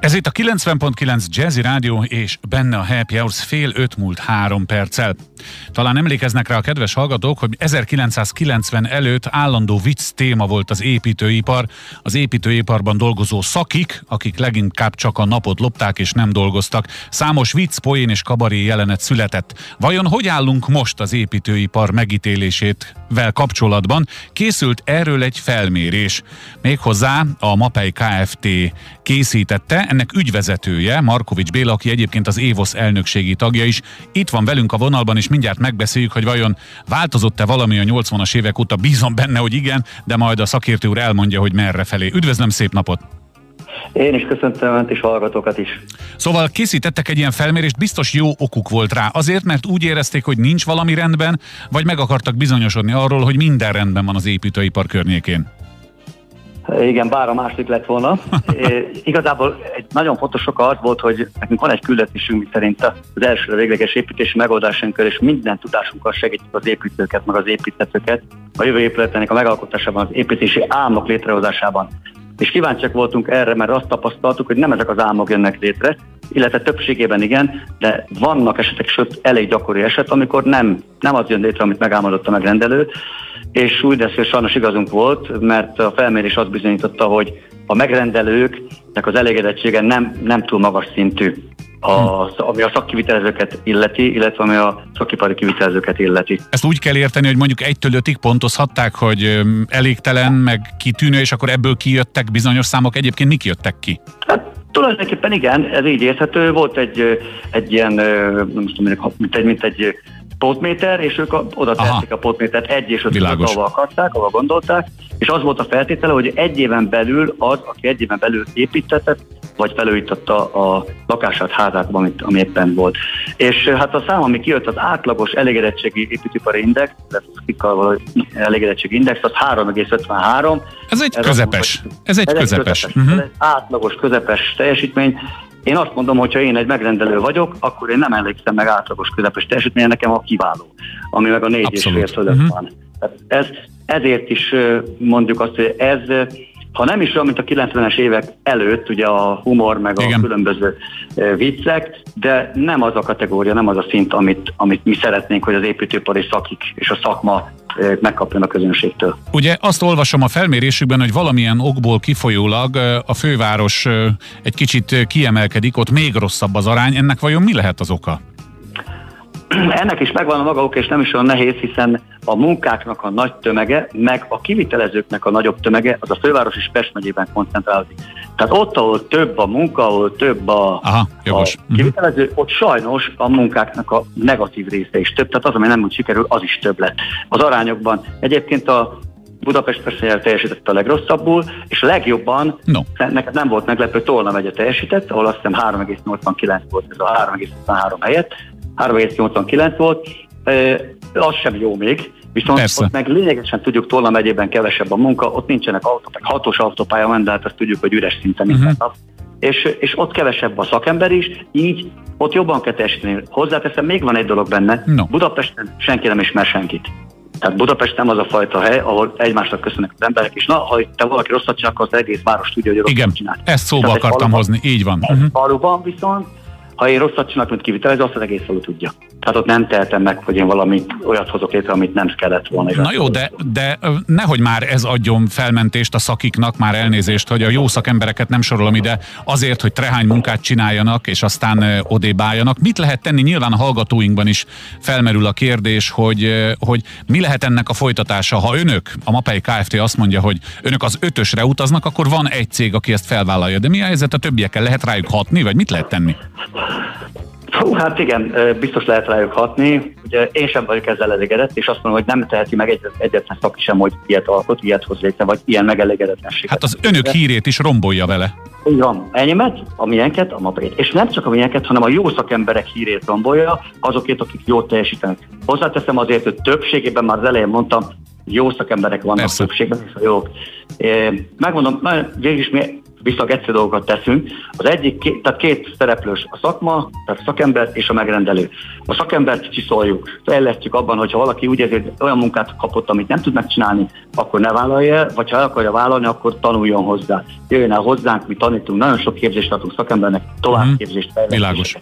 Ez itt a 90.9 Jazzy Rádió, és benne a Happy Hours fél öt múlt három perccel. Talán emlékeznek rá a kedves hallgatók, hogy 1990 előtt állandó vicc téma volt az építőipar, az építőiparban dolgozó szakik, akik leginkább csak a napot lopták és nem dolgoztak. Számos vicc, poén és kabaré jelenet született. Vajon hogy állunk most az építőipar megítélését vel kapcsolatban? Készült erről egy felmérés. Méghozzá a Mapei Kft. készítette, ennek ügyvezetője, Markovics Béla, aki egyébként az Évosz elnökségi tagja is. Itt van velünk a vonalban, és mindjárt megbeszéljük, hogy vajon változott-e valami a 80-as évek óta. Bízom benne, hogy igen, de majd a szakértő úr elmondja, hogy merre felé. Üdvözlöm, szép napot! Én is köszöntöm Önt és hallgatókat is. Szóval készítettek egy ilyen felmérést, biztos jó okuk volt rá. Azért, mert úgy érezték, hogy nincs valami rendben, vagy meg akartak bizonyosodni arról, hogy minden rendben van az építőipar környékén. Igen, bár a második lett volna. É, igazából egy nagyon fontos oka az volt, hogy nekünk van egy küldetésünk, mi szerint az első végleges építési megoldásunk és minden tudásunkkal segítjük az építőket, meg az építetőket a jövő épületének a megalkotásában, az építési álmok létrehozásában. És kíváncsiak voltunk erre, mert azt tapasztaltuk, hogy nem ezek az álmok jönnek létre, illetve többségében igen, de vannak esetek, sőt elég gyakori eset, amikor nem, nem az jön létre, amit megálmodott a megrendelő, és úgy lesz, hogy sajnos igazunk volt, mert a felmérés azt bizonyította, hogy a megrendelőknek az elégedettsége nem, nem túl magas szintű, a, ami a szakkivitelezőket illeti, illetve ami a szakipari kivitelezőket illeti. Ezt úgy kell érteni, hogy mondjuk egytől ötig pontozhatták, hogy elégtelen, meg kitűnő, és akkor ebből kijöttek bizonyos számok. Egyébként mik jöttek ki? Hát tulajdonképpen igen, ez így érthető. Volt egy, egy ilyen, nem tudom, mint egy, mint egy potméter, és ők oda tették a potmétert egy és öt ahova akarták, ahova gondolták, és az volt a feltétele, hogy egy éven belül az, aki egy éven belül építetett, vagy felújította a lakását, házát, amit, ami éppen volt. És hát a szám, ami kijött, az átlagos elégedettségi építőipari index, illetve elégedettségi index, az 3,53. Ez egy ez közepes. Az, ez egy ez közepes. Egy közepes. Uh-huh. Átlagos, közepes teljesítmény. Én azt mondom, hogy ha én egy megrendelő vagyok, akkor én nem emlékszem meg átlagos közepes teljesítmény, nekem a kiváló, ami meg a négy Abszolút. és fél fölött uh-huh. van. Ez, ezért is mondjuk azt, hogy ez ha nem is olyan, mint a 90-es évek előtt, ugye a humor, meg Igen. a különböző viccek, de nem az a kategória, nem az a szint, amit, amit mi szeretnénk, hogy az építőipari szakik és a szakma megkapjon a közönségtől. Ugye azt olvasom a felmérésükben, hogy valamilyen okból kifolyólag a főváros egy kicsit kiemelkedik, ott még rosszabb az arány. Ennek vajon mi lehet az oka? Ennek is megvan a maga oka, és nem is olyan nehéz, hiszen a munkáknak a nagy tömege, meg a kivitelezőknek a nagyobb tömege, az a főváros és Pest megyében koncentrálódik. Tehát ott, ahol több a munka, ahol több a, Aha, jogos. a mhm. kivitelező, ott sajnos a munkáknak a negatív része is több, tehát az, ami nem úgy sikerül, az is több lett. Az arányokban egyébként a Budapest persze teljesített a legrosszabbul, és legjobban, no. neked nem volt meglepő, Tolna megye teljesített, ahol azt hiszem 3,89 volt ez a 3,23 helyett, 3,89 volt, az sem jó még, viszont Persze. ott meg lényegesen tudjuk Tolna megyében kevesebb a munka, ott nincsenek autópályák, hatos autópálya van, de hát azt tudjuk, hogy üres szinte uh-huh. minden nap. És, és ott kevesebb a szakember is, így ott jobban kell teljesíteni. Hozzáteszem, még van egy dolog benne, no. Budapesten senki nem ismer senkit. Tehát Budapest nem az a fajta hely, ahol egymásnak köszönnek az emberek, és na, ha te valaki rosszat csinál, akkor az egész város tudja, hogy rosszat Igen, csinál. ezt szóba Tehát akartam hozni, így van. Uh-huh. Faluban viszont ha én rosszat csinálok, mint kivitelező, azt az egész falu tudja. Tehát ott nem tehetem meg, hogy én valami olyat hozok létre, amit nem kellett volna. Na jó, de, de nehogy már ez adjon felmentést a szakiknak, már elnézést, hogy a jó szakembereket nem sorolom ide, azért, hogy trehány munkát csináljanak, és aztán odébáljanak. Mit lehet tenni? Nyilván a hallgatóinkban is felmerül a kérdés, hogy, hogy mi lehet ennek a folytatása. Ha önök, a Mapei Kft. azt mondja, hogy önök az ötösre utaznak, akkor van egy cég, aki ezt felvállalja. De mi a helyzet a többiekkel? Lehet rájuk hatni, vagy mit lehet tenni? Hú, hát igen, biztos lehet rájuk hatni. Ugye én sem vagyok ezzel elégedett, és azt mondom, hogy nem teheti meg egy, egyetlen szaki sem, hogy ilyet alkot, ilyet hoz létre, vagy ilyen megelégedetlenség. Hát az önök hírét is rombolja vele. Így van. Enyémet, a miénket, a mapét. És nem csak a miénket, hanem a jó szakemberek hírét rombolja, azokét, akik jól teljesítenek. Hozzáteszem azért, hogy többségében már az elején mondtam, jó szakemberek vannak Persze. többségben, és a jók. Megmondom, végülis mi viszont egyszerű dolgokat teszünk. Az egyik, tehát két szereplős a szakma, tehát a szakember és a megrendelő. A szakembert csiszoljuk, fejlesztjük abban, hogyha valaki úgy érzi, olyan munkát kapott, amit nem tud megcsinálni, akkor ne vállalja vagy ha el akarja vállalni, akkor tanuljon hozzá. Jöjjön el hozzánk, mi tanítunk, nagyon sok képzést adunk szakembernek, továbbképzést, mhm. Világos.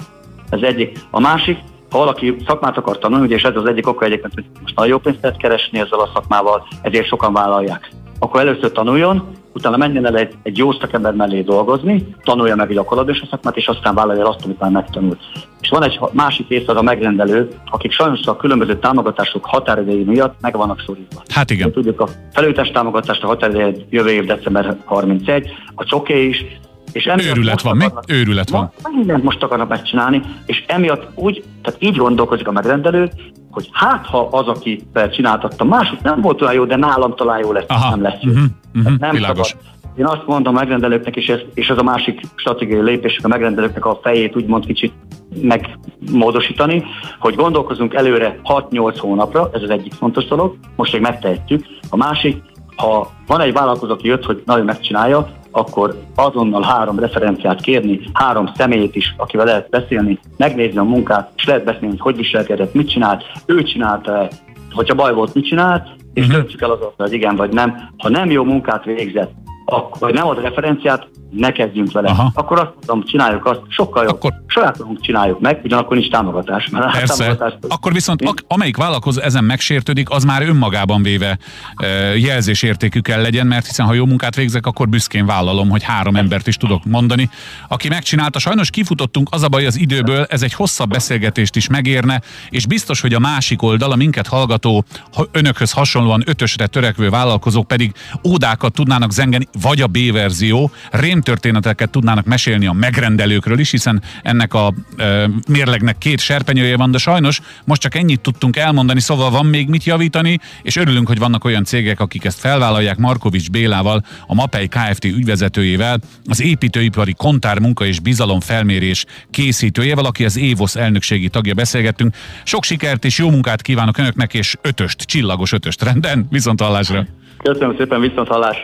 Ez egyik. A másik, ha valaki szakmát akar tanulni, és ez az egyik oka egyébként, hogy most nagyon jó pénzt lehet keresni ezzel a szakmával, ezért sokan vállalják. Akkor először tanuljon, utána menjen el egy, egy jó szakember mellé dolgozni, tanulja meg gyakorlatban a szakmát, és aztán vállalja el azt, amit már megtanult. És van egy másik része az a megrendelő, akik sajnos a különböző támogatások határidei miatt meg vannak szorítva. Hát igen. Tudjuk, a felültes támogatást a határideje jövő év december 31, a csoké is, és Őrület van, mi? Őrület van. Mindent most akarnak megcsinálni, és emiatt úgy, tehát így gondolkozik a megrendelő, hogy hát ha az, aki csináltatta, másik nem volt olyan jó, de nálam talán jó lesz, Aha. nem lesz jó. Uh-huh. Nem Világos. Szabad. Én azt mondom a megrendelőknek, és ez, és ez a másik stratégiai lépés, a megrendelőknek a fejét úgymond kicsit megmódosítani, hogy gondolkozunk előre 6-8 hónapra, ez az egyik fontos dolog, most még megtehetjük. A másik, ha van egy vállalkozó, aki jött, hogy nagyon megcsinálja, akkor azonnal három referenciát kérni, három személyt is, akivel lehet beszélni, megnézni a munkát, és lehet beszélni, hogy hogy viselkedett, mit csinált, ő csinálta hogyha baj volt, mit csinált, és uh-huh. döntsük el azonnal, hogy igen vagy nem. Ha nem jó munkát végzett, akkor nem ad referenciát, ne kezdjünk vele. Aha. Akkor azt mondom, csináljuk azt, sokkal jobb. Akkor... Saját magunk csináljuk meg, ugyanakkor nincs támogatás. Mert Persze. Támogatás... Akkor viszont a, amelyik vállalkozó ezen megsértődik, az már önmagában véve e, jelzésértékű kell legyen, mert hiszen ha jó munkát végzek, akkor büszkén vállalom, hogy három embert is tudok mondani. Aki megcsinálta, sajnos kifutottunk, az a baj az időből, ez egy hosszabb beszélgetést is megérne, és biztos, hogy a másik oldal, a minket hallgató, önökhöz hasonlóan ötösre törekvő vállalkozók pedig ódákat tudnának zengeni, vagy a B-verzió, rémtörténeteket tudnának mesélni a megrendelőkről is, hiszen ennek a e, mérlegnek két serpenyője van, de sajnos most csak ennyit tudtunk elmondani, szóval van még mit javítani, és örülünk, hogy vannak olyan cégek, akik ezt felvállalják, Markovics Bélával, a Mapei Kft. ügyvezetőjével, az építőipari kontár munka és bizalom felmérés készítőjével, aki az Évosz elnökségi tagja beszélgettünk. Sok sikert és jó munkát kívánok önöknek, és ötöst, csillagos ötöst renden, viszont hallásra. Köszönöm szépen, viszont hallás.